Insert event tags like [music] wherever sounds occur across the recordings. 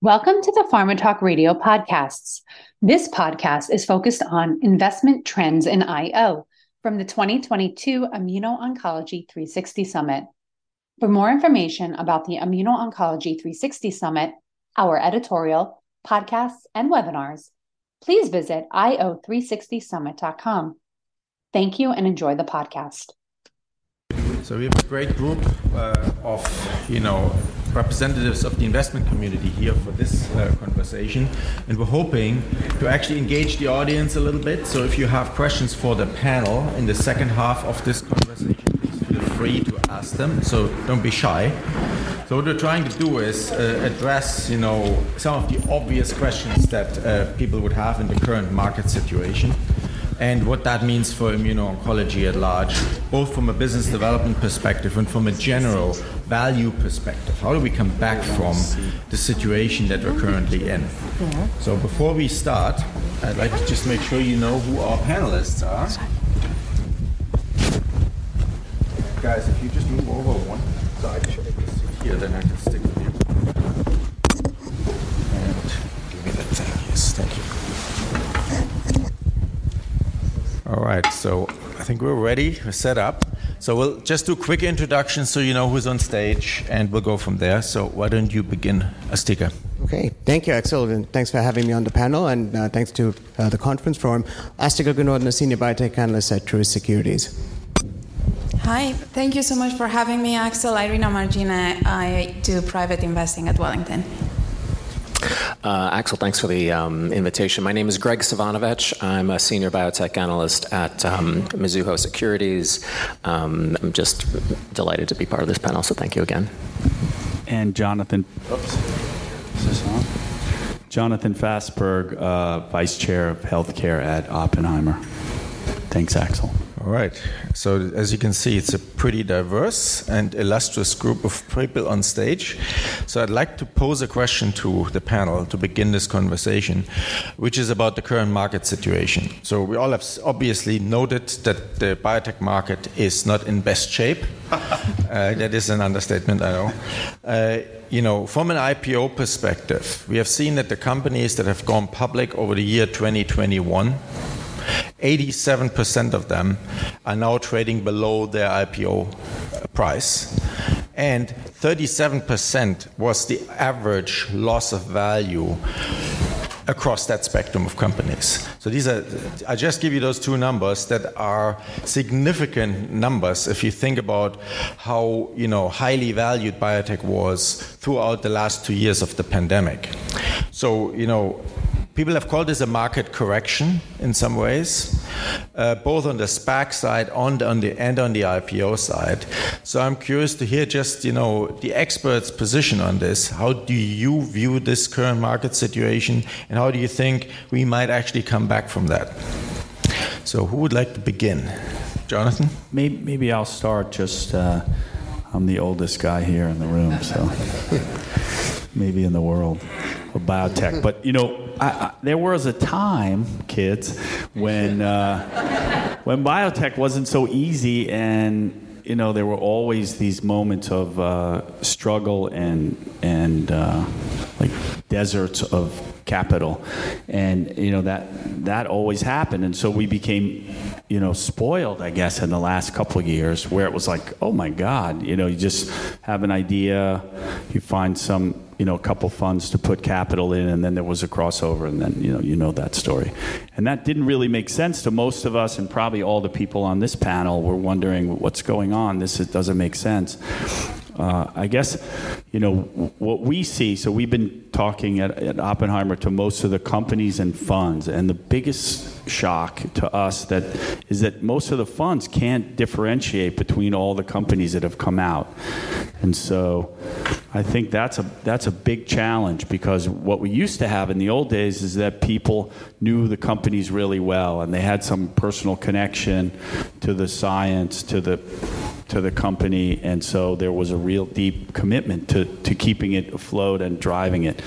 Welcome to the Pharma Talk Radio podcasts. This podcast is focused on investment trends in IO from the 2022 Immuno-Oncology 360 Summit. For more information about the Immuno-Oncology 360 Summit, our editorial, podcasts, and webinars, please visit io360summit.com. Thank you and enjoy the podcast. So we have a great group uh, of, you know, representatives of the investment community here for this uh, conversation, and we're hoping to actually engage the audience a little bit. So if you have questions for the panel in the second half of this conversation, please feel free to ask them. So don't be shy. So what we're trying to do is uh, address, you know, some of the obvious questions that uh, people would have in the current market situation and what that means for immuno-oncology at large, both from a business development perspective and from a general value perspective. How do we come back from the situation that we're currently in? So before we start, I'd like to just make sure you know who our panelists are. Guys, if you just move over one side, here, then I can stick with you. And give me that thing. Yes, thank you. All right, so I think we're ready, we're set up. So we'll just do quick introductions so you know who's on stage, and we'll go from there. So why don't you begin, Asthika? Okay, thank you, Axel, and thanks for having me on the panel, and uh, thanks to uh, the conference forum. Asthika a Senior Biotech Analyst at Truist Securities. Hi, thank you so much for having me, Axel. Irina Margine, I do private investing at Wellington. Uh, Axel, thanks for the um, invitation. My name is Graig Suvannavejh. I'm a senior biotech analyst at um, Mizuho Securities. Um, I'm just delighted to be part of this panel, so thank you again. And Jonathan. Oops. Is this on? Jonathan Fassberg, uh, Vice Chair of Healthcare at Oppenheimer. Thanks, Axel. All right. So, as you can see, it's a pretty diverse and illustrious group of people on stage. So, I'd like to pose a question to the panel to begin this conversation, which is about the current market situation. So, we all have obviously noted that the biotech market is not in best shape. [laughs] uh, that is an understatement, I know. Uh, you know, from an IPO perspective, we have seen that the companies that have gone public over the year 2021 87% of them are now trading below their IPO price. And 37% was the average loss of value across that spectrum of companies. So these are, I just give you those two numbers that are significant numbers if you think about how, you know, highly valued biotech was throughout the last two years of the pandemic. So, you know, People have called this a market correction in some ways, uh, both on the SPAC side on on the, and on the IPO side. So I'm curious to hear just you know the experts' position on this. How do you view this current market situation, and how do you think we might actually come back from that? So who would like to begin? Jonathan? Maybe, maybe I'll start. Just uh, I'm the oldest guy here in the room, so [laughs] maybe in the world of biotech. But you know, I, I, there was a time, kids, when uh, when biotech wasn't so easy, and you know there were always these moments of uh, struggle and and uh, like deserts of capital, and you know that that always happened, and so we became you know spoiled, I guess, in the last couple of years, where it was like, oh my God, you know, you just have an idea, you find some you know a couple funds to put capital in, and then there was a crossover, and then you know you know that story, and that didn't really make sense to most of us, and probably all the people on this panel were wondering what's going on. This doesn't make sense. Uh, I guess, you know, what we see, so we've been talking at, at, Oppenheimer to most of the companies and funds, and the biggest shock to us that is that most of the funds can't differentiate between all the companies that have come out. And so I think that's a that's a big challenge because what we used to have in the old days is that people knew the companies really well and they had some personal connection to the science, to the to the company, and so there was a real deep commitment to, to keeping it afloat and driving it.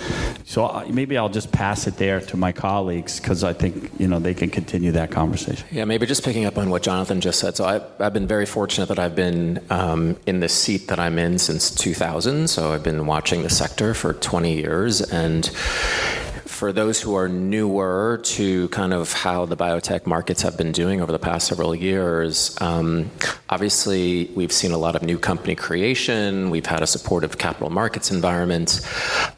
So I, maybe I'll just pass it there to my colleagues because I think you know they can continue that conversation. Yeah, maybe just picking up on what Jonathan just said. So I've, I've been very fortunate that I've been um, in the seat that I'm in since 2000. So I've been watching the sector for 20 years and for those who are newer to kind of how the biotech markets have been doing over the past several years, um, obviously we've seen a lot of new company creation. We've had a supportive capital markets environment.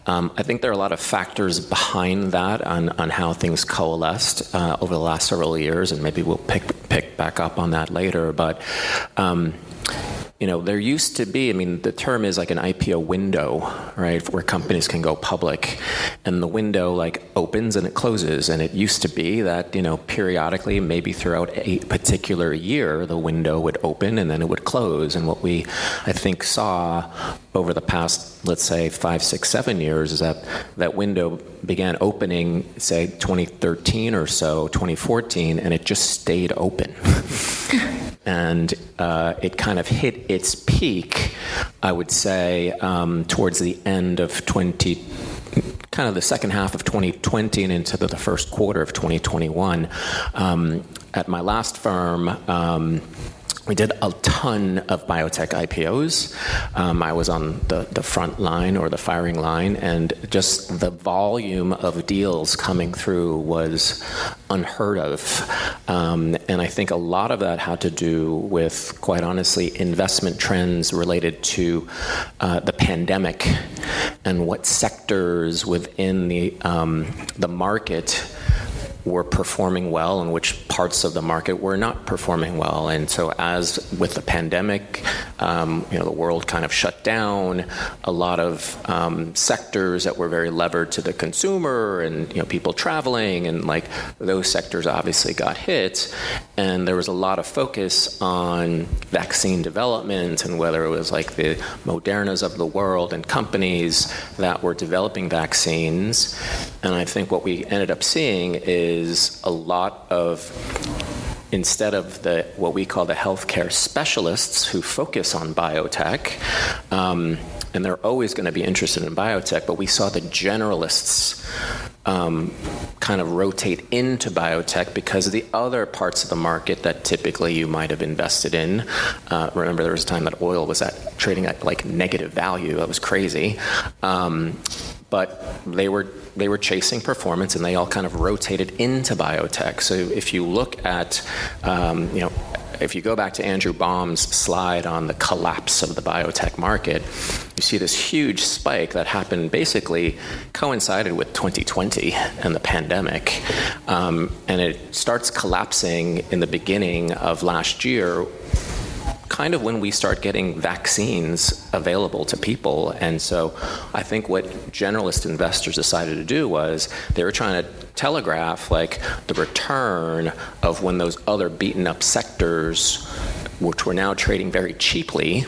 Um, I think there are a lot of factors behind that on, how things coalesced uh, over the last several years, and maybe we'll pick pick back up on that later. But um, you know, there used to be, I mean, the term is like an IPO window, right, where companies can go public. And the window like opens and it closes. And it used to be that, you know, periodically, maybe throughout a particular year, the window would open and then it would close. And what we, I think, saw over the past, let's say, five, six, seven years is that that window began opening, say, 2013 or so, 2014, and it just stayed open. [laughs] and uh, it kind of hit its peak, I would say, um, towards the end of 20 kind of the second half of 2020 and into the, the first quarter of 2021. Um, at my last firm, um, we did a ton of biotech IPOs. Um, I was on the, the front line or the firing line, and just the volume of deals coming through was unheard of. Um, and I think a lot of that had to do with, quite honestly, investment trends related to uh, the pandemic and what sectors within the, um, the market were performing well and which parts of the market were not performing well. And so, as with the pandemic, um, you know, the world kind of shut down. A lot of um, sectors that were very levered to the consumer and you know people traveling and like those sectors obviously got hit. And there was a lot of focus on vaccine development and whether it was like the Modernas of the world and companies that were developing vaccines. And I think what we ended up seeing is is a lot of instead of the what we call the healthcare specialists who focus on biotech, um, and they're always going to be interested in biotech, but we saw the generalists um, kind of rotate into biotech because of the other parts of the market that typically you might have invested in. Uh, remember, there was a time that oil was at trading at like negative value. That was crazy. Um, but they were they were chasing performance, and they all kind of rotated into biotech. So if you look at um, you know if you go back to Andrew Baum's slide on the collapse of the biotech market, you see this huge spike that happened basically coincided with 2020 and the pandemic. Um, and it starts collapsing in the beginning of last year kind of when we start getting vaccines available to people. And so I think what generalist investors decided to do was they were trying to telegraph like the return of when those other beaten up sectors, which were now trading very cheaply,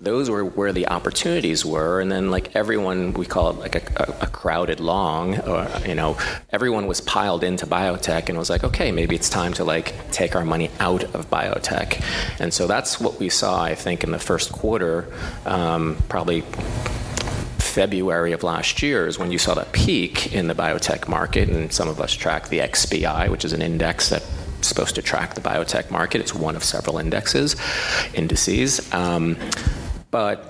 those were where the opportunities were and then like everyone we call it like a, a, crowded long or you know everyone was piled into biotech and was like okay maybe it's time to like take our money out of biotech and so that's what we saw i think in the first quarter um, probably February of last year is when you saw the peak in the biotech market, and some of us track the XBI, which is an index that's supposed to track the biotech market. It's one of several indexes, indices. Um, but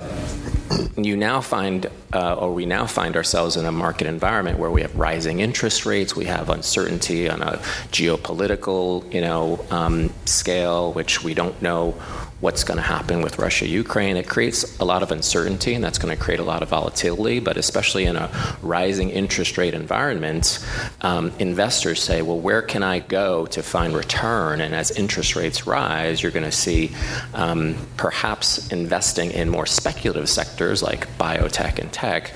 you now find, uh, or we now find ourselves in a market environment where we have rising interest rates, we have uncertainty on a geopolitical, you know, um, scale, which we don't know what's going to happen with Russia Ukraine. It creates a lot of uncertainty, and that's going to create a lot of volatility. But especially in a rising interest rate environment, um, investors say, well, where can I go to find return? And as interest rates rise, you're going to see um, perhaps investing in more speculative sectors like biotech and tech.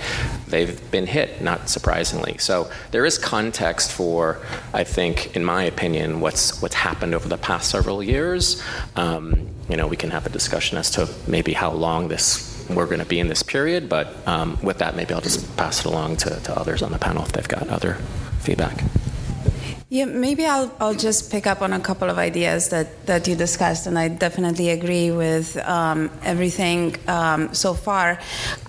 They've been hit, not surprisingly. So there is context for, I think, in my opinion, what's what's happened over the past several years. Um, you know, we can have a discussion as to maybe how long this we're going to be in this period. But um, with that, maybe I'll just pass it along to, to others on the panel if they've got other feedback. Yeah, maybe I'll, I'll just pick up on a couple of ideas that, that you discussed, and I definitely agree with um, everything um, so far.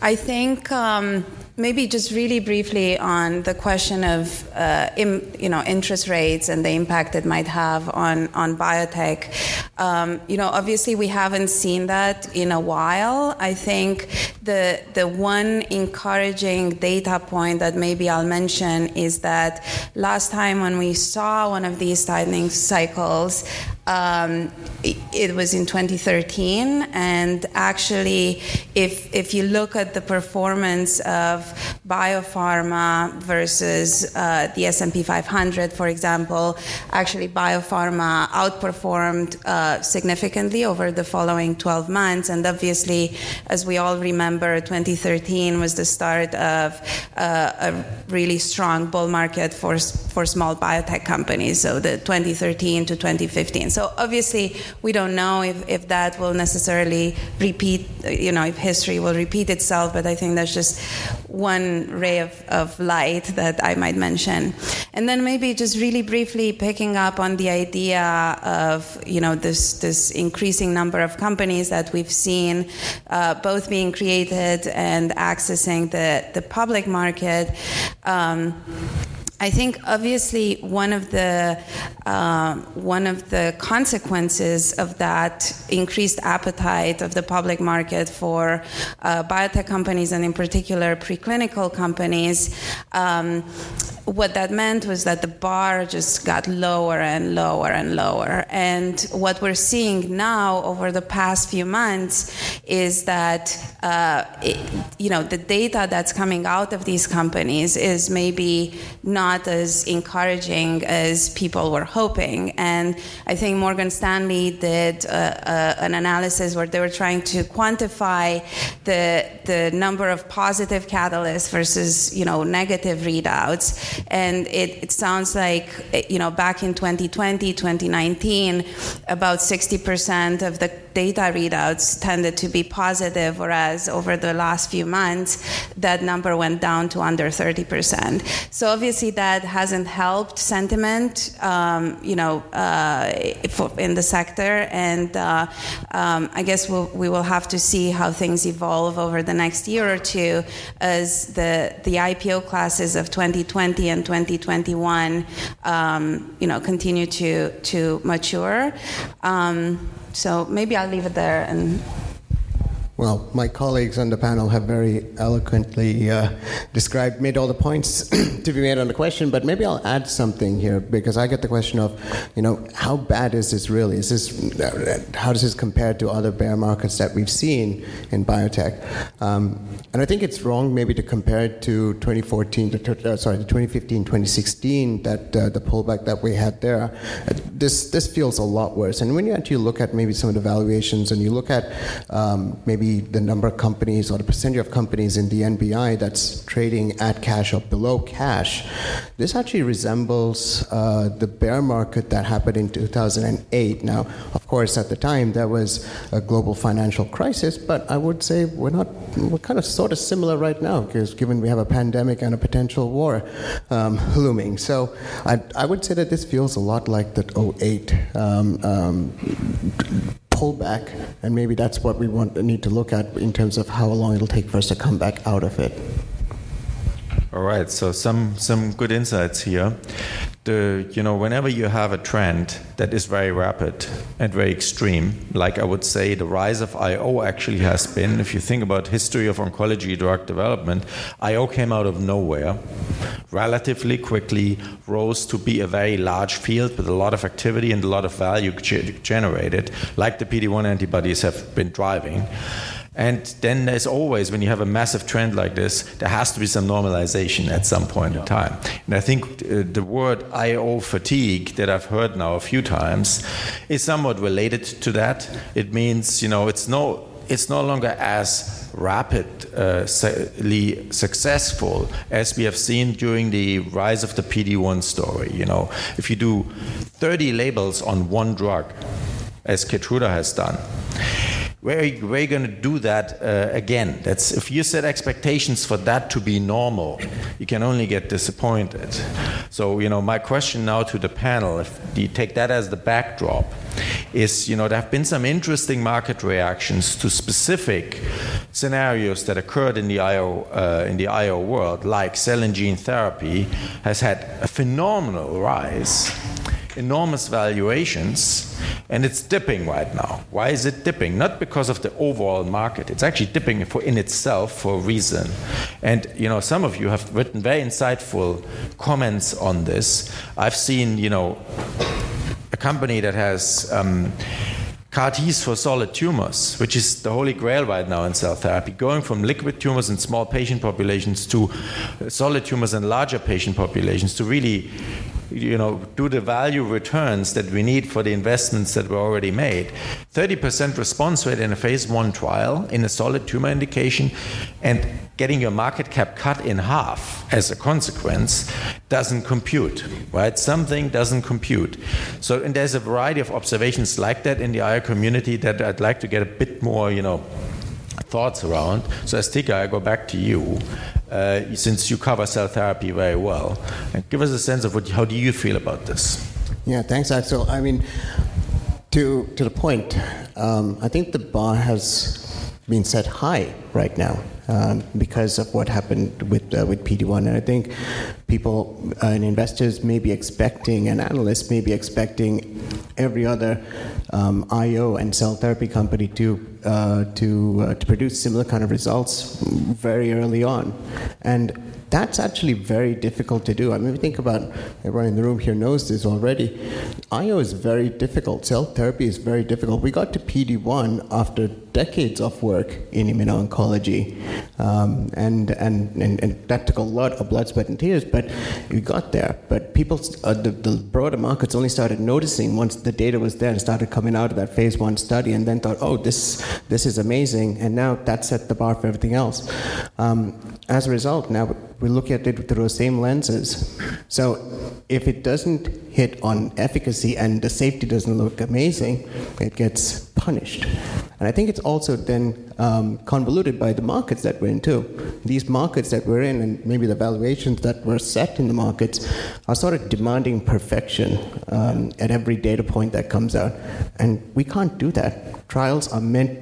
I think um, maybe just really briefly on the question of uh, you know interest rates and the impact it might have on on biotech. Um, you know, obviously we haven't seen that in a while. I think the the one encouraging data point that maybe I'll mention is that last time when we saw one of these tightening cycles, um, it, was in 2013, and actually, if if you look at the performance of biopharma versus uh, the S&P 500, for example, actually biopharma outperformed uh, significantly over the following 12 months, and obviously, as we all remember, 2013 was the start of uh, a really strong bull market for for small biotech companies. So the 2013 to 2015. So obviously, we don't know if, if that will necessarily repeat, you know, if history will repeat itself, but I think that's just one ray of, of light that I might mention. And then maybe just really briefly picking up on the idea of, you know, this, this increasing number of companies that we've seen uh, both being created and accessing the, the public market. Um, I think obviously one of the uh, one of the consequences of that increased appetite of the public market for uh, biotech companies and in particular preclinical companies um, what that meant was that the bar just got lower and lower and lower. And what we're seeing now over the past few months is that, uh, it, you know, the data that's coming out of these companies is maybe not as encouraging as people were hoping. And I think Morgan Stanley did uh, uh, an analysis where they were trying to quantify the, the number of positive catalysts versus, you know, negative readouts and it, it sounds like, you know, back in 2020, 2019, about 60% of the data readouts tended to be positive, whereas over the last few months, that number went down to under 30%. So obviously that hasn't helped sentiment, um, you know, uh, in the sector. And uh, um, I guess we'll, we will have to see how things evolve over the next year or two as the, the IPO classes of 2020 and 2021, um, you know, continue to, to mature. Um, so maybe I'll leave it there and well, my colleagues on the panel have very eloquently uh, described, made all the points [clears throat] to be made on the question, but maybe I'll add something here because I get the question of, you know, how bad is this really? Is this, how does this compare to other bear markets that we've seen in biotech? Um, and I think it's wrong maybe to compare it to 2014, to, uh, sorry, the 2015, 2016, that uh, the pullback that we had there. This, this feels a lot worse. And when you actually look at maybe some of the valuations and you look at um, maybe maybe the number of companies or the percentage of companies in the NBI that's trading at cash or below cash, this actually resembles uh, the bear market that happened in 2008. Now, of course, at the time there was a global financial crisis, but I would say we're not, we're kind of sort of similar right now, because given we have a pandemic and a potential war um, looming. So I, I, would say that this feels a lot like the 08 um, um, pullback, and maybe that's what we want need to look at in terms of how long it'll take for us to come back out of it. All right, so some some good insights here. The you know whenever you have a trend that is very rapid and very extreme, like I would say the rise of IO actually has been. If you think about history of oncology drug development, IO came out of nowhere, relatively quickly rose to be a very large field with a lot of activity and a lot of value generated, like the PD-1 antibodies have been driving. And then there's always, when you have a massive trend like this, there has to be some normalization at some point yeah. in time. And I think uh, the word IO fatigue that I've heard now a few times is somewhat related to that. It means, you know, it's no, it's no longer as rapidly uh, successful as we have seen during the rise of the PD1 story. You know, if you do 30 labels on one drug, as Keytruda has done, where are you, you going to do that uh, again? That's if you set expectations for that to be normal, you can only get disappointed. So you know, my question now to the panel, if you take that as the backdrop, is you know there have been some interesting market reactions to specific scenarios that occurred in the IO uh, in the IO world, like cell and gene therapy has had a phenomenal rise enormous valuations and it's dipping right now. Why is it dipping? Not because of the overall market. It's actually dipping for in itself for a reason. And you know, some of you have written very insightful comments on this. I've seen, you know, a company that has um, CAR Ts for solid tumors, which is the holy grail right now in cell therapy, going from liquid tumors in small patient populations to solid tumors in larger patient populations to really you know, do the value returns that we need for the investments that were already made. 30% response rate in a phase one trial in a solid tumor indication and getting your market cap cut in half as a consequence doesn't compute, right? Something doesn't compute. So, and there's a variety of observations like that in the IO community that I'd like to get a bit more, you know, thoughts around. So, Asthika, I go back to you uh, since you cover cell therapy very well. And give us a sense of what, how do you feel about this? Yeah, thanks, Axel. I mean, to, to the point, um, I think the bar has been set high right now um, because of what happened with uh, with PD1. And I think people uh, and investors may be expecting, and analysts may be expecting every other um, IO and cell therapy company to uh, to uh, to produce similar kind of results very early on, and that's actually very difficult to do. I mean, we think about everyone in the room here knows this already. IO is very difficult. Cell therapy is very difficult. We got to PD1 after decades of work in immuno-oncology, um, and, and, and, and, that took a lot of blood, sweat, and tears, but we got there. But people, uh, the, the broader markets only started noticing once the data was there and started coming out of that phase one study, and then thought, oh, this, this is amazing, and now that set the bar for everything else. Um, as a result, now we look at it through the same lenses. So if it doesn't hit on efficacy and the safety doesn't look amazing, it gets punished. And I think it's also then um, convoluted by the markets that we're in too. These markets that we're in, and maybe the valuations that were set in the markets, are sort of demanding perfection um, at every data point that comes out. And we can't do that. Trials are meant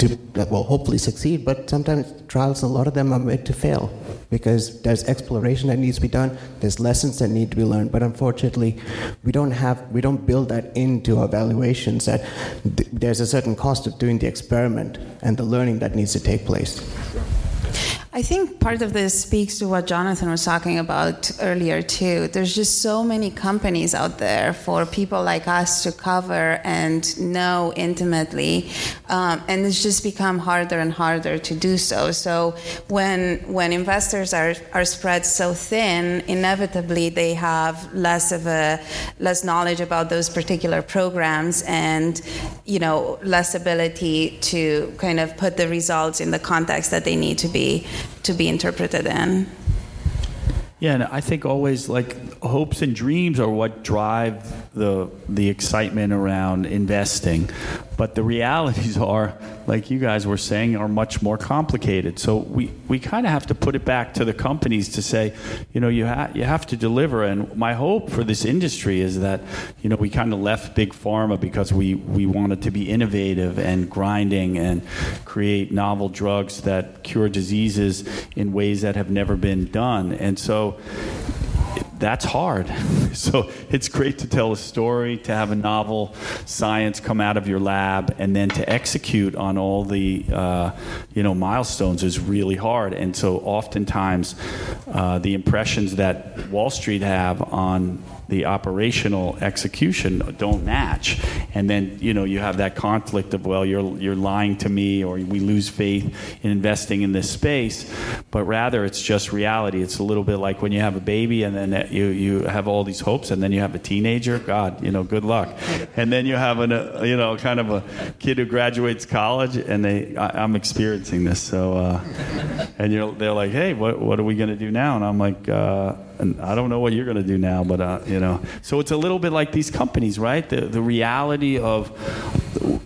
to, well, hopefully succeed, but sometimes trials, a lot of them are made to fail because there's exploration that needs to be done, there's lessons that need to be learned, but unfortunately, we don't have, we don't build that into our evaluations that th- there's a certain cost of doing the experiment and the learning that needs to take place. I think part of this speaks to what Jonathan was talking about earlier, too. There's just so many companies out there for people like us to cover and know intimately, um, and it's just become harder and harder to do so. So when when investors are, are spread so thin, inevitably they have less of a less knowledge about those particular programs and you know less ability to kind of put the results in the context that they need to be to be interpreted in. Yeah, and I think always like hopes and dreams are what drive the the excitement around investing. But the realities [laughs] are, like you guys were saying, are much more complicated. So we, we kind of have to put it back to the companies to say, you know, you ha- you have to deliver. And my hope for this industry is that, you know, we kind of left big pharma because we we wanted to be innovative and grinding and create novel drugs that cure diseases in ways that have never been done. And so that's hard. [laughs] So it's great to tell a story, to have a novel science come out of your lab, and then to execute on all the uh, you know milestones is really hard. And so oftentimes, uh, the impressions that Wall Street have on the operational execution don't match. And then, you know, you have that conflict of, well, you're, you're lying to me or we lose faith in investing in this space. But rather, it's just reality. It's a little bit like when you have a baby and then you, you have all these hopes and then you have a teenager. God, you know, good luck. And then you have an, a, you know, kind of a kid who graduates college and they, I, am experiencing this. So, uh, and you're, they're like, hey, what, what are we going to do now? And I'm like, uh, and I don't know what you're going to do now, but uh, you know. So it's a little bit like these companies, right? The the reality of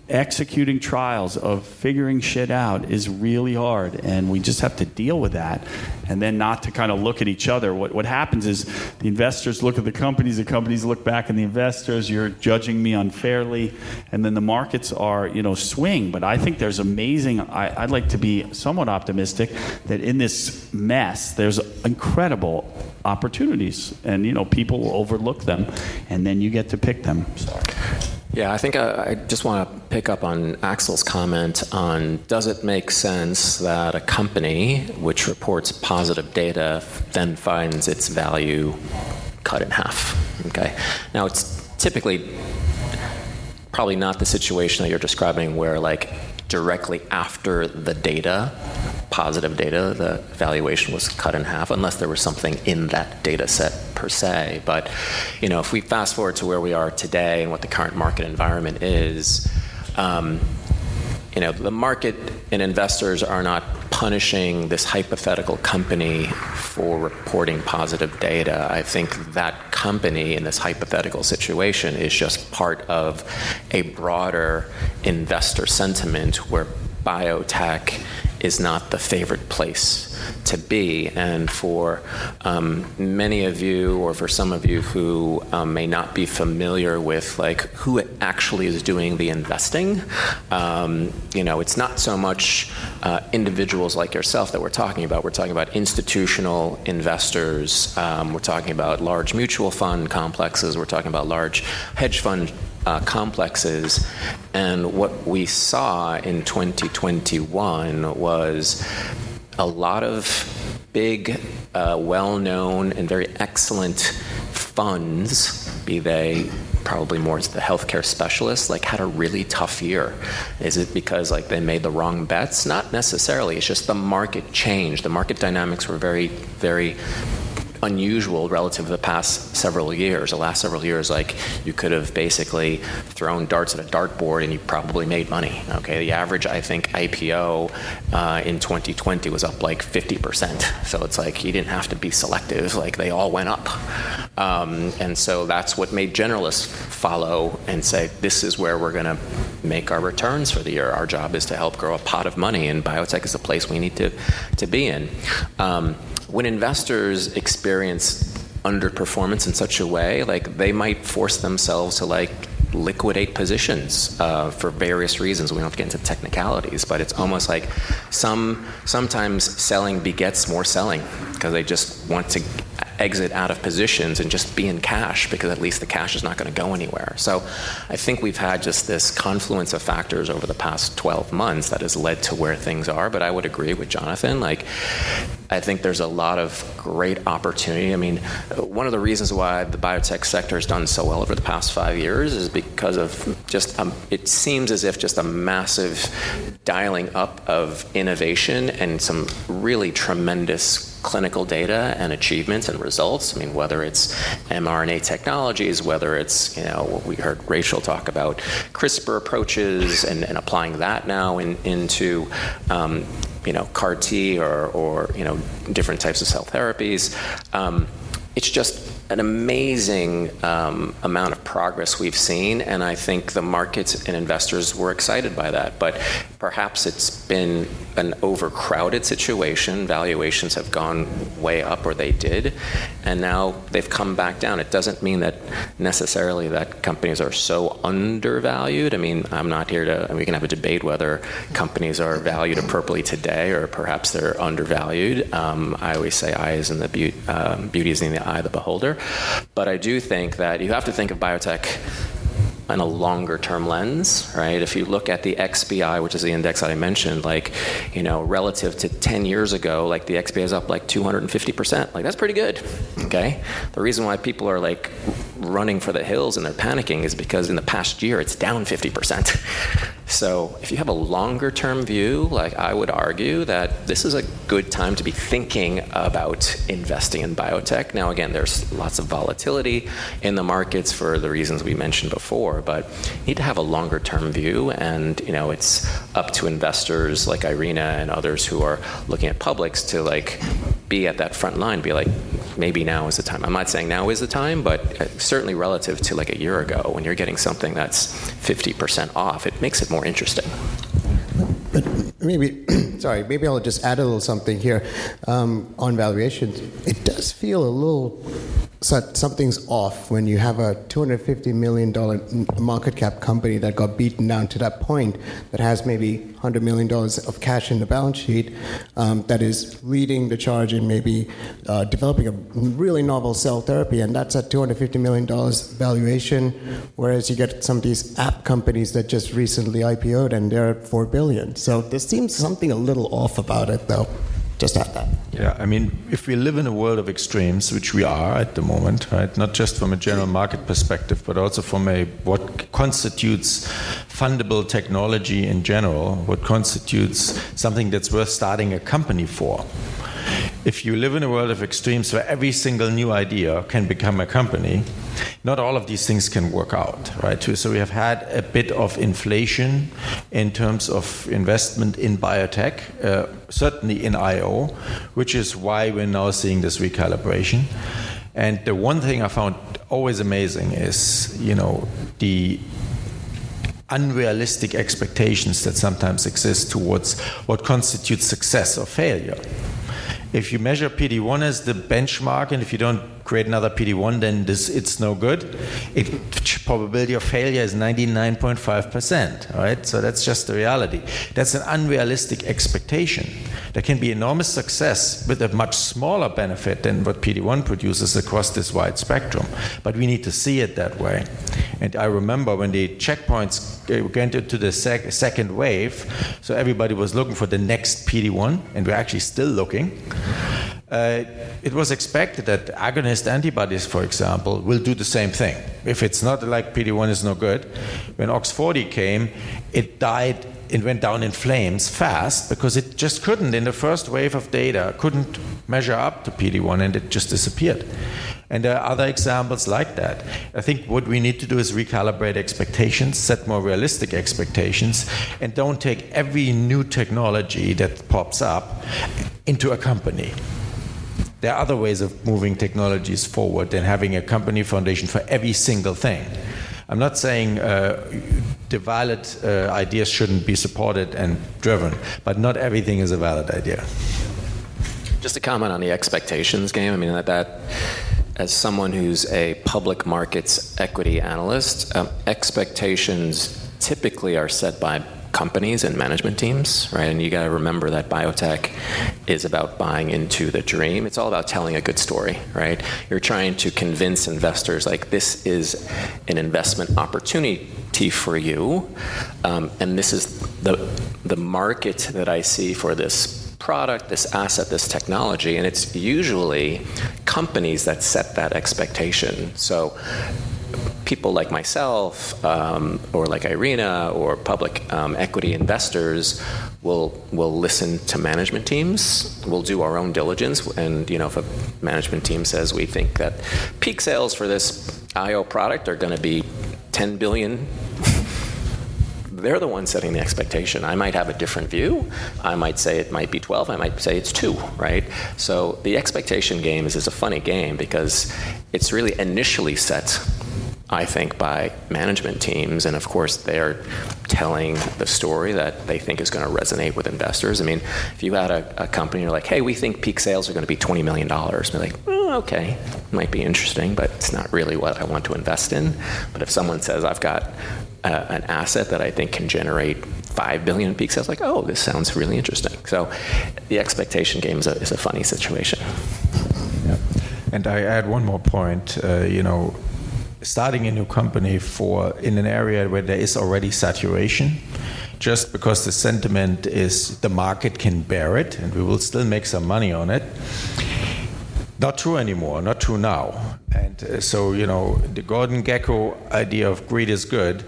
executing trials of figuring shit out is really hard, and we just have to deal with that, and then not to kind of look at each other. What what happens is the investors look at the companies, the companies look back at the investors. You're judging me unfairly, and then the markets are you know swing. But I think there's amazing. I, I'd like to be somewhat optimistic that in this mess, there's incredible opportunities, and you know people overlook them, and then you get to pick them. Sorry. Yeah, I think I, I, just want to pick up on Axel's comment on does it make sense that a company which reports positive data then finds its value cut in half? Okay. Now, it's typically probably not the situation that you're describing where, like, directly after the data, positive data, the valuation was cut in half, unless there was something in that data set per se. But you know, if we fast forward to where we are today and what the current market environment is, um, you know, the market and investors are not punishing this hypothetical company for reporting positive data. I think that company in this hypothetical situation is just part of a broader investor sentiment where biotech is not the favorite place to be. And for um, many of you, or for some of you who um, may not be familiar with like who actually is doing the investing, um, you know, it's not so much uh, individuals like yourself that we're talking about. We're talking about institutional investors. Um, we're talking about large mutual fund complexes. We're talking about large hedge fund uh, complexes. And what we saw in 2021 was a lot of big, uh, well known, and very excellent funds, be they probably more as the healthcare specialists, like had a really tough year. Is it because like they made the wrong bets? Not necessarily. It's just the market changed. The market dynamics were very, very unusual relative to the past several years. The last several years, like you could have basically thrown darts at a dartboard and you probably made money. Okay, the average I think IPO uh, in 2020 was up like 50%. So it's like you didn't have to be selective; like they all went up. Um, and so that's what made generalists follow and say, "This is where we're going to make our returns for the year. Our job is to help grow a pot of money, and biotech is the place we need to to be in." Um, when investors experience underperformance in such a way, like they might force themselves to like liquidate positions uh, for various reasons. We don't have to get into technicalities, but it's almost like some sometimes selling begets more selling because they just want to exit out of positions and just be in cash because at least the cash is not going to go anywhere. So I think we've had just this confluence of factors over the past 12 months that has led to where things are. But I would agree with Jonathan. Like, I think there's a lot of great opportunity. I mean, one of the reasons why the biotech sector has done so well over the past five years is because of just, um, it seems as if just a massive dialing up of innovation and some really tremendous clinical data and achievements and results. I mean, whether it's mRNA technologies, whether it's, you know, what we heard Rachel talk about CRISPR approaches and, and applying that now in, into, um, you know, CAR T or, or, you know, different types of cell therapies. Um, it's just an amazing um, amount of progress we've seen, and I think the markets and investors were excited by that. But perhaps it's been an overcrowded situation. Valuations have gone way up, or they did, and now they've come back down. It doesn't mean that necessarily that companies are so undervalued. I mean, I'm not here to. And we can have a debate whether companies are valued appropriately today, or perhaps they're undervalued. Um, I always say, "Eye is in the be- um, beauty is in the eye of the beholder." But I do think that you have to think of biotech in a longer term lens, right? If you look at the XBI, which is the index that I mentioned, like, you know, relative to 10 years ago, like the XBI is up like 250%. Like, that's pretty good, okay? The reason why people are like running for the hills and they're panicking is because in the past year it's down 50%. [laughs] So if you have a longer term view, like I would argue that this is a good time to be thinking about investing in biotech. Now again, there's lots of volatility in the markets for the reasons we mentioned before, but you need to have a longer term view and you know it's up to investors like Irina and others who are looking at publics to like be at that front line, be like maybe now is the time. I'm not saying now is the time, but uh, certainly relative to like a year ago, when you're getting something that's 50% off, it makes it more interesting. But maybe, [clears throat] sorry, maybe I'll just add a little something here um, on valuations. It does feel a little something's off when you have a $250 million market cap company that got beaten down to that point that has maybe $100 million of cash in the balance sheet um, that is leading the charge in maybe uh, developing a really novel cell therapy, and that's at $250 million valuation, whereas you get some of these app companies that just recently IPO'd and they're at 4 billion. So there seems something a little off about it, though. Just add that. Yeah, I mean, if we live in a world of extremes, which we are at the moment, right? Not just from a general market perspective, but also from a what constitutes fundable technology in general, what constitutes something that's worth starting a company for if you live in a world of extremes where every single new idea can become a company, not all of these things can work out, right? So we have had a bit of inflation in terms of investment in biotech, uh, certainly in IO, which is why we're now seeing this recalibration. And the one thing I found always amazing is, you know, the unrealistic expectations that sometimes exist towards what constitutes success or failure if you measure PD1 as the benchmark, and if you don't create another PD1, then this it's no good. It, probability of failure is 99.5%. Right, so that's just the reality. That's an unrealistic expectation. There can be enormous success with a much smaller benefit than what PD1 produces across this wide spectrum. But we need to see it that way. And I remember when the checkpoints uh, went into the sec- second wave, so everybody was looking for the next PD1, and we're actually still looking. Uh, it was expected that agonist antibodies, for example, will do the same thing. If it's not like PD1 is no good, when OX40 came, it died, it went down in flames fast because it just couldn't, in the first wave of data, couldn't measure up to PD1 and it just disappeared. And there are other examples like that. I think what we need to do is recalibrate expectations, set more realistic expectations, and don't take every new technology that pops up into a company there are other ways of moving technologies forward than having a company foundation for every single thing. I'm not saying uh, the valid uh, ideas shouldn't be supported and driven, but not everything is a valid idea. Just a comment on the expectations game. I mean, that, that as someone who's a public markets equity analyst, um, expectations typically are set by companies and management teams, right? And you got to remember that biotech is about buying into the dream. It's all about telling a good story, right? You're trying to convince investors like this is an investment opportunity for you, um, and this is the the market that I see for this product, this asset, this technology, and it's usually companies that set that expectation. So people like myself um, or like Irina or public um, equity investors will will listen to management teams. We'll do our own diligence, and you know if a management team says we think that peak sales for this IO product are going to be 10 billion. [laughs] They're the ones setting the expectation. I might have a different view. I might say it might be 12. I might say it's two, right? So the expectation game is, is a funny game because it's really initially set I think, by management teams. And of course, they're telling the story that they think is going to resonate with investors. I mean, if you had a, a company, you're like, hey, we think peak sales are going to be $20 million. And they're like, oh, okay, might be interesting, but it's not really what I want to invest in. But if someone says, I've got uh, an asset that I think can generate five billion in peak sales, like, oh, this sounds really interesting. So the expectation game is a, is a funny situation. Yeah. And I add one more point. Uh, you know, starting a new company for in an area where there is already saturation just because the sentiment is the market can bear it and we will still make some money on it. Not true anymore not true now. And uh, so you know the Gordon Gekko idea of greed is good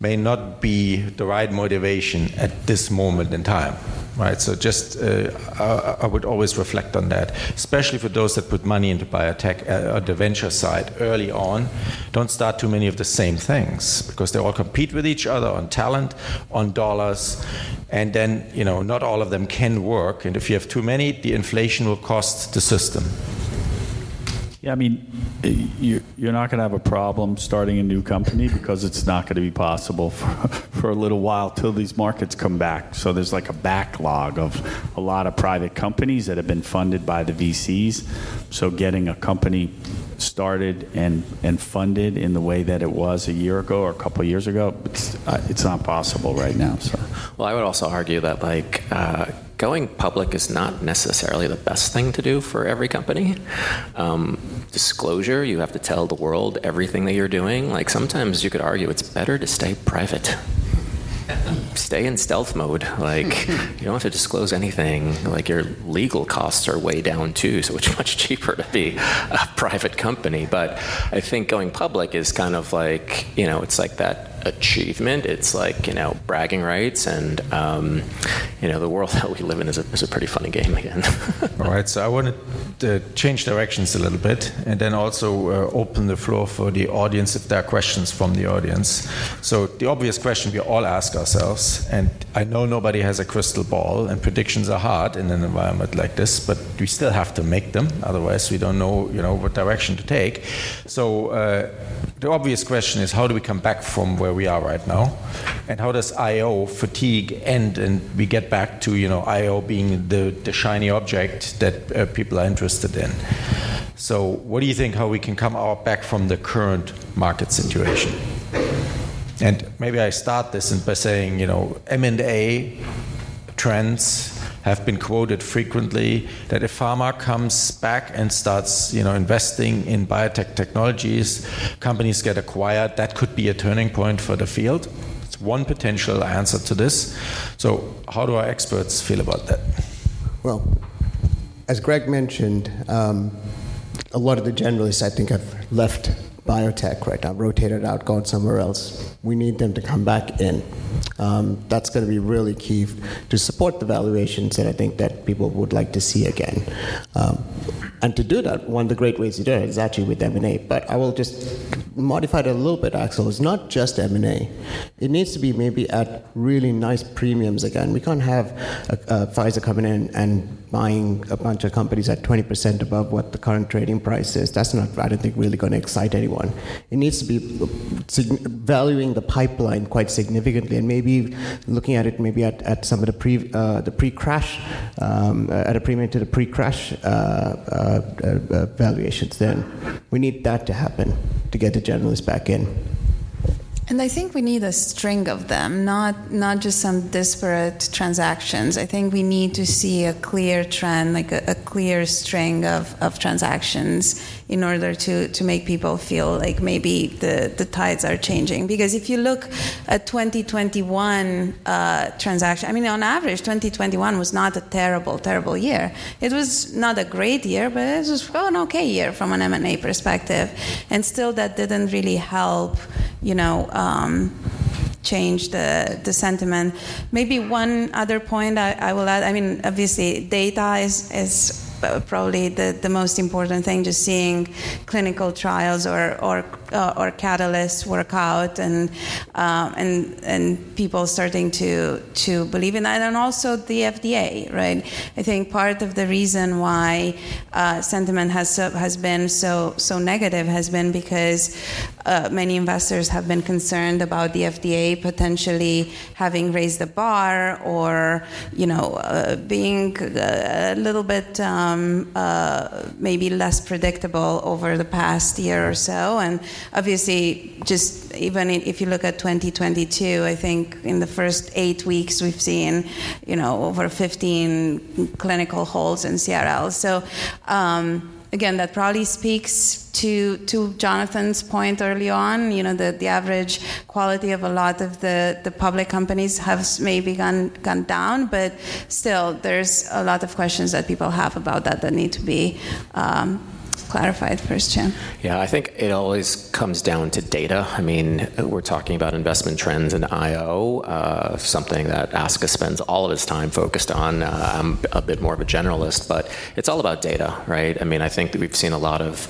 may not be the right motivation at this moment in time right? So just uh, I, I, would always reflect on that, especially for those that put money into biotech uh, or the venture side early on. Don't start too many of the same things because they all compete with each other on talent, on dollars, and then you know not all of them can work. And if you have too many, the inflation will cost the system. Yeah, I mean, you're not going to have a problem starting a new company because it's not going to be possible for, [laughs] for a little while till these markets come back. So there's like a backlog of a lot of private companies that have been funded by the VCs. So getting a company started and, and funded in the way that it was a year ago or a couple years ago, it's, uh, it's not possible right now. So. Well, I would also argue that like uh, going public is not necessarily the best thing to do for every company. Um, disclosure, you have to tell the world everything that you're doing. Like sometimes you could argue it's better to stay private. Stay in stealth mode. Like you don't have to disclose anything. Like your legal costs are way down too, so it's [laughs] much cheaper to be a private company. But I think going public is kind of like you know, it's like that achievement. It's like you know bragging rights, and um, you know the world [laughs] that we live in is a, is a pretty funny game again. [laughs] All right, so I wanted to change directions a little bit, and then also uh, open the floor for the audience if there are questions from the audience. So the obvious question we all ask ourselves, and I know nobody has a crystal ball, and predictions are hard in an environment like this, but we still have to make them. Otherwise, we don't know you know what direction to take. So uh, the obvious question is, how do we come back from where we are right now, and how does I/O fatigue end, and we get back to you know I/O being the, the shiny object that uh, people are interested in. So, what do you think? How we can come out back from the current market situation? And maybe I start this by saying, you know, M&A trends have been quoted frequently that if pharma comes back and starts you know investing in biotech technologies companies get acquired that could be a turning point for the field it's one potential answer to this so how do our experts feel about that well as Graig mentioned um, a lot of the generalists i think have left biotech right now, rotated out, gone somewhere else. We need them to come back in. Um, that's going to be really key to support the valuations that I think that people would like to see again. Um, and to do that, one of the great ways to do it is actually with M&A. But I will just modify it a little bit, Axel. It's not just M&A. It needs to be maybe at really nice premiums again. We can't have a, a Pfizer coming in and buying a bunch of companies at 20% above what the current trading price is. That's not, I don't think, really going to excite anyone. It needs to be valuing the pipeline quite significantly and maybe looking at it maybe at, at some of the pre uh, the pre-crash um, at a premium to the pre-crash uh, uh, uh, valuations. Then we need that to happen to get the generalists back in. And I think we need a string of them, not not just some disparate transactions. I think we need to see a clear trend, like a, a, clear string of, of transactions in order to, to make people feel like maybe the, the tides are changing. Because if you look at 2021 uh, transaction, I mean, on average, 2021 was not a terrible, terrible year. It was not a great year, but it was an okay year from an M&A perspective. And still, that didn't really help you know, um, change the, the sentiment. Maybe one other point I, I will add. I mean, obviously, data is is probably the, the most important thing, just seeing clinical trials or, or, uh, or catalysts work out and, um, and, and people starting to, to believe in that. And also the FDA, right? I think part of the reason why uh, sentiment has, has been so, so negative has been because uh, many investors have been concerned about the FDA potentially having raised the bar or, you know, uh, being a little bit um, uh, maybe less predictable over the past year or so. And obviously, just even if you look at 2022, I think in the first eight weeks we've seen, you know, over 15 clinical holds in CRL. So. Um, again, that probably speaks to to Jonathan's point early on. You know, the, the average quality of a lot of the, the public companies has maybe gone gone down, but still, there's a lot of questions that people have about that that need to be. Um, clarified first, Jim. Yeah, I think it always comes down to data. I mean, we're talking about investment trends in IO, uh, something that Asthika spends all of his time focused on. Uh, I'm a bit more of a generalist, but it's all about data, right? I mean, I think that we've seen a lot of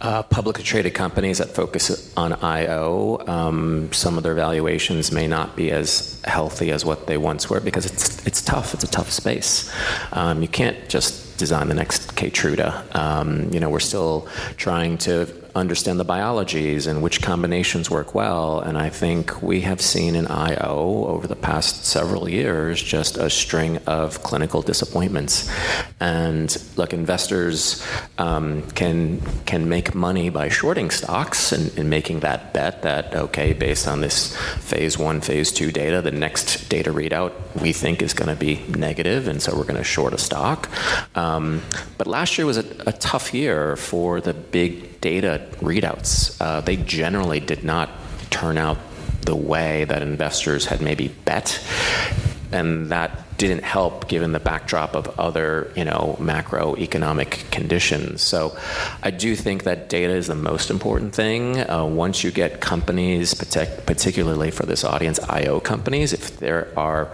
uh, publicly traded companies that focus on IO. Um, some of their valuations may not be as healthy as what they once were because it's it's tough. It's a tough space. Um, you can't just design the next Keytruda. Um, you know, we're still trying to understand the biologies and which combinations work well. And I think we have seen in IO over the past several years just a string of clinical disappointments. And look, investors um, can can make money by shorting stocks and, and, making that bet that okay, based on this phase one, phase two data, the next data readout we think is going to be negative, and so we're going to short a stock. Um, but last year was a, a tough year for the big data readouts, uh, they generally did not turn out the way that investors had maybe bet. And that didn't help given the backdrop of other, you know, macroeconomic conditions. So I do think that data is the most important thing. Uh, once you get companies, particularly for this audience, IO companies, if there are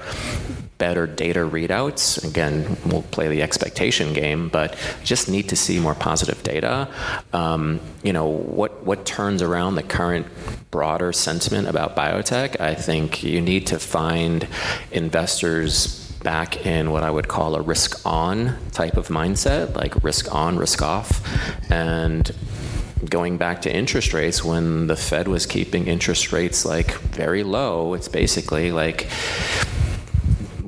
better data readouts. Again, we'll play the expectation game, but just need to see more positive data. Um, you know, what, what turns around the current broader sentiment about biotech? I think you need to find investors back in what I would call a risk on type of mindset, like risk on, risk off. And going back to interest rates, when the Fed was keeping interest rates like very low, it's basically like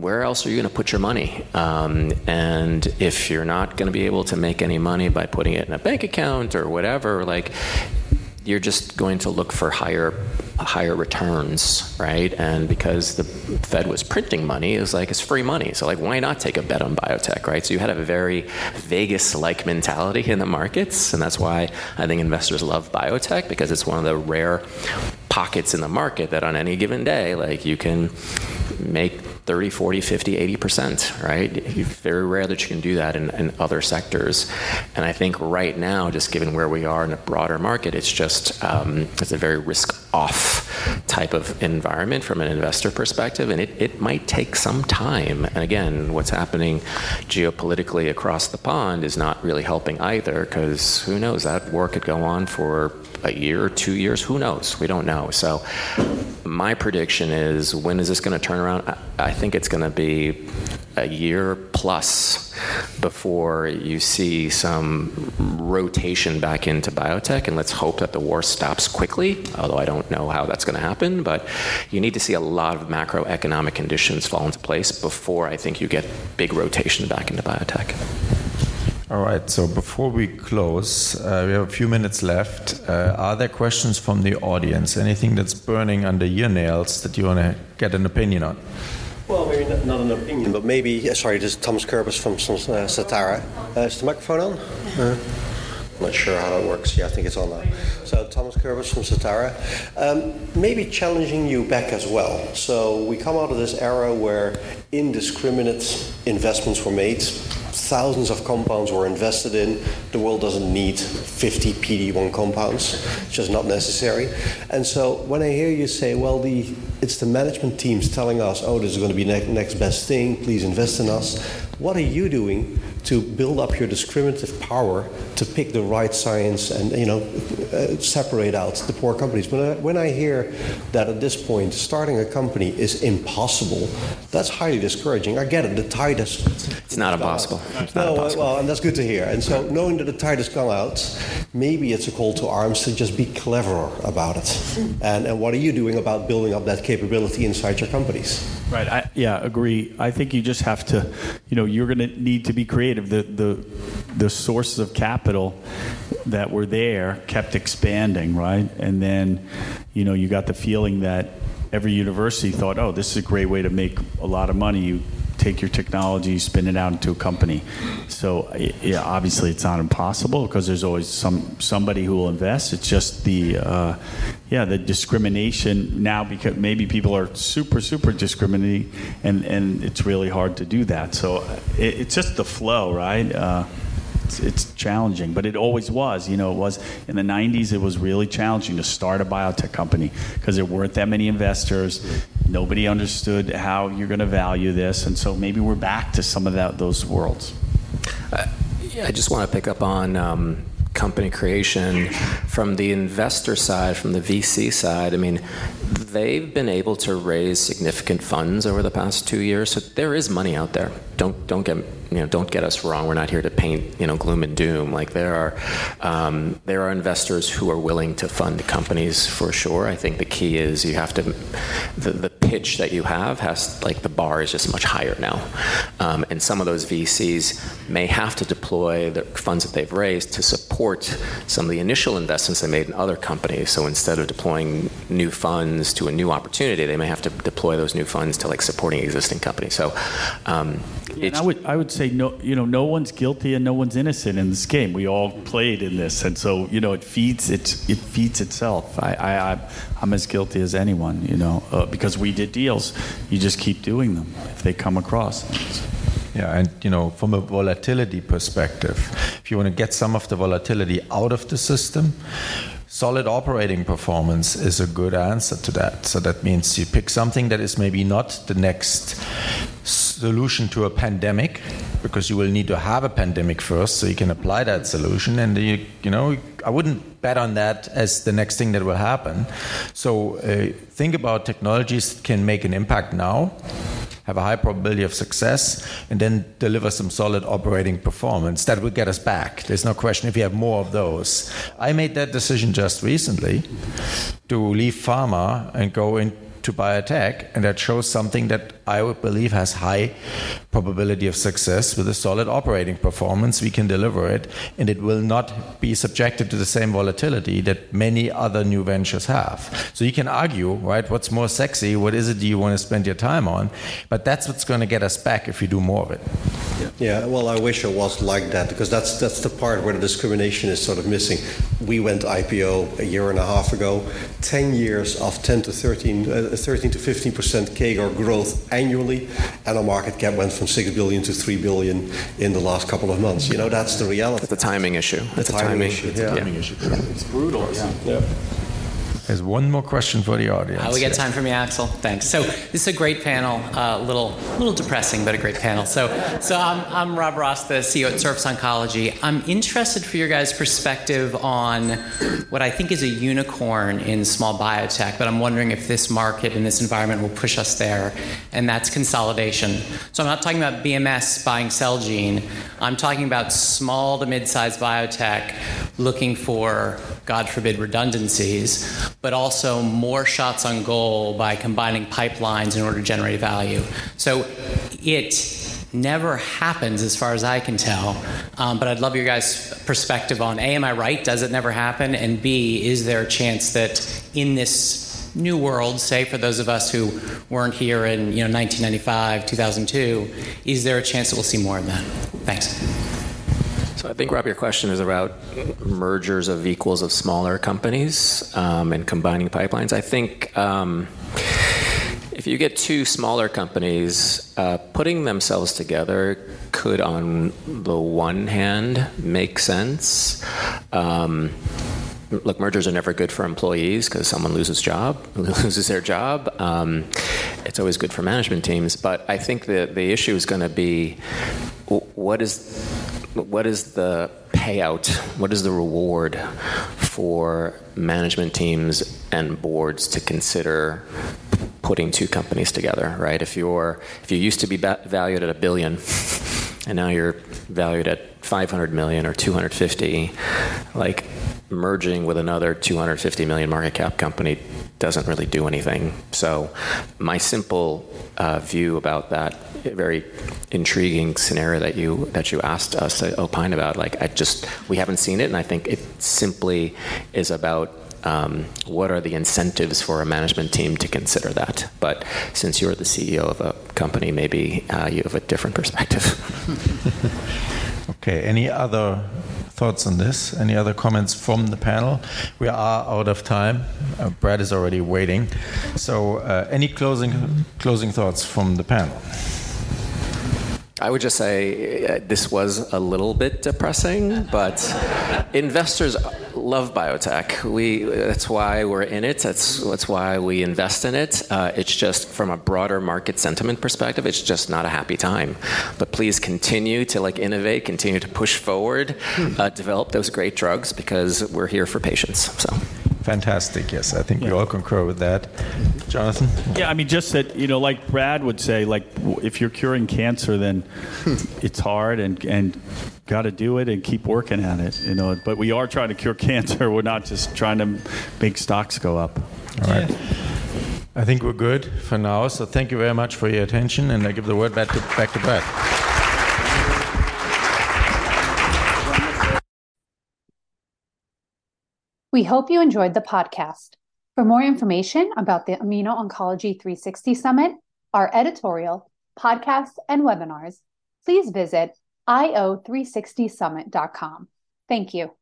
where else are you going to put your money? Um, and if you're not going to be able to make any money by putting it in a bank account or whatever, like you're just going to look for higher higher returns, right? And because the Fed was printing money, it was like it's free money. So like why not take a bet on biotech, right? So you had a very Vegas-like mentality in the markets, and that's why I think investors love biotech because it's one of the rare pockets in the market that on any given day, like you can make 30, 40, 50, 80%, right? Very rare that you can do that in, in, other sectors. And I think right now, just given where we are in a broader market, it's just, um, it's a very risk off type of environment from an investor perspective. And it, it might take some time. And again, what's happening geopolitically across the pond is not really helping either, because who knows, that war could go on for a year or two years. Who knows? We don't know. So, my prediction is when is this going to turn around? I, think it's going to be a year plus before you see some rotation back into biotech. And let's hope that the war stops quickly, although I don't know how that's going to happen. But you need to see a lot of macroeconomic conditions fall into place before I think you get big rotation back into biotech. All right, so before we close, uh, we have a few minutes left. Uh, are there questions from the audience? Anything that's burning under your nails that you want to get an opinion on? Well, maybe not an opinion, but maybe, sorry, this is Thomas Kerbis from uh, Certara. Uh, is the microphone on? Uh, I'm not sure how that works. Yeah, I think it's on now. So Thomas Kerbis from Certara. Um, maybe challenging you back as well. So we come out of this era where indiscriminate investments were made. Thousands of compounds were invested in. The world doesn't need 50 PD-1 compounds. It's just not necessary. And so when I hear you say, well, the it's the management teams telling us, oh, this is going to be ne- next best thing. Please invest in us. What are you doing to build up your discriminative power to pick the right science and you know uh, separate out the poor companies. When I, when I hear that at this point starting a company is impossible, that's highly discouraging. I get it. The tide has it's not impossible. It's no, not impossible. well, and that's good to hear. And so knowing that the tide has gone out, maybe it's a call to arms to just be cleverer about it. And and what are you doing about building up that capability inside your companies? Right. I, yeah, agree. I think you just have to, you know, you're going to need to be creative. The the the sources of capital that were there kept expanding, right? And then, you know, you got the feeling that every university thought, oh, this is a great way to make a lot of money. You take your technology, spin it out into a company. So yeah, obviously it's not impossible because there's always some somebody who will invest. It's just the uh, yeah the discrimination now because maybe people are super super discriminating and and it's really hard to do that. So it, it's just the flow, right? Uh, it's, it's challenging, but it always was. You know, it was in the 90s. It was really challenging to start a biotech company because there weren't that many investors. Nobody understood how you're going to value this, and so maybe we're back to some of that those worlds. Uh, yeah, I just want to pick up on. Um, company creation from the investor side, from the VC side, I mean, they've been able to raise significant funds over the past two years. So there is money out there. Don't don't get you know don't get us wrong. We're not here to paint you know gloom and doom. Like there are um, there are investors who are willing to fund companies for sure. I think the key is you have to the, the pitch that you have has like the bar is just much higher now, um, and some of those VCs may have to deploy the funds that they've raised to support some of the initial investments they made in other companies. So instead of deploying new funds to a new opportunity, they may have to deploy those new funds to like supporting existing companies. So. Um, and I would I would say no you know no one's guilty and no one's innocent in this game. We all played in this, and so you know it feeds it it feeds itself. I, I I'm as guilty as anyone, you know, uh, because we did deals. You just keep doing them if they come across. Yeah, and you know, from a volatility perspective, if you want to get some of the volatility out of the system, solid operating performance is a good answer to that. So that means you pick something that is maybe not the next solution to a pandemic, because you will need to have a pandemic first so you can apply that solution. And you, you know, I wouldn't bet on that as the next thing that will happen. So uh, think about technologies that can make an impact now have a high probability of success, and then deliver some solid operating performance. That will get us back. There's no question if you have more of those. I made that decision just recently to leave pharma and go in to buy a biotech, and that shows something that I would believe has high probability of success with a solid operating performance. We can deliver it, and it will not be subjected to the same volatility that many other new ventures have. So you can argue, right? What's more sexy? What is it do you want to spend your time on? But that's what's going to get us back if we do more of it. Yeah, well, I wish it was like that because that's that's the part where the discrimination is sort of missing. We went IPO a year and a half ago, 10 years of 10 to 13, uh, 13 to 15 percent CAGR growth annually, and our market cap went from 6 billion to 3 billion in the last couple of months. You know, that's the reality. It's a timing issue. It's a timing, timing issue. Yeah. Timing issue. It's brutal. Yeah. yeah. There's one more question for the audience. Uh, we got time for me, Axel. Thanks. So this is a great panel. A uh, little, little depressing, but a great panel. So, so I'm, I'm Rob Ross, the CEO at Surface Oncology. I'm interested for your guys' perspective on what I think is a unicorn in small biotech, but I'm wondering if this market and this environment will push us there, and that's consolidation. So I'm not talking about BMS buying Celgene. I'm talking about small to mid-sized biotech looking for, God forbid, redundancies but also more shots on goal by combining pipelines in order to generate value. So it never happens as far as I can tell. Um, but I'd love your guys' perspective on A, am I right? Does it never happen? And B, is there a chance that in this new world, say for those of us who weren't here in you know 1995, 2002, is there a chance that we'll see more of that? Thanks. So I think, Rob, your question is about mergers of equals of smaller companies um, and combining pipelines. I think. Um, if you get two smaller companies, uh, putting themselves together could, on the one hand, make sense. Um, look, mergers are never good for employees because someone loses job [laughs] loses their job. Um, it's always good for management teams, but I think the the issue is going to be what is what is the payout? What is the reward for management teams and boards to consider putting two companies together? Right? If you're if you used to be valued at a billion, [laughs] and now you're valued at 500 million or 250, like merging with another 250 million market cap company doesn't really do anything. So, my simple uh, view about that very intriguing scenario that you that you asked us to opine about, like I just we haven't seen it, and I think it simply is about um, what are the incentives for a management team to consider that? But since you're the CEO of a company, maybe uh, you have a different perspective. [laughs] okay. Any other thoughts on this? Any other comments from the panel? We are out of time. Uh, Brad is already waiting. So, uh, any closing closing thoughts from the panel? I would just say uh, this was a little bit depressing, but investors love biotech. We that's why we're in it. That's that's why we invest in it. Uh, it's just from a broader market sentiment perspective, it's just not a happy time. But please continue to like innovate, continue to push forward, uh, develop those great drugs because we're here for patients. So. Fantastic. Yes, I think we all concur with that. Jonathan? Yeah, I mean, just that, you know, like Brad would say, like, if you're curing cancer, then [laughs] it's hard and, and got to do it and keep working at it, you know. But we are trying to cure [laughs] cancer. We're not just trying to make stocks go up. All right. I think we're good for now. So thank you very much for your attention, and I give the word back to, back to Brad. We hope you enjoyed the podcast. For more information about the Immuno Oncology 360 Summit, our editorial, podcasts, and webinars, please visit io360summit.com. Thank you.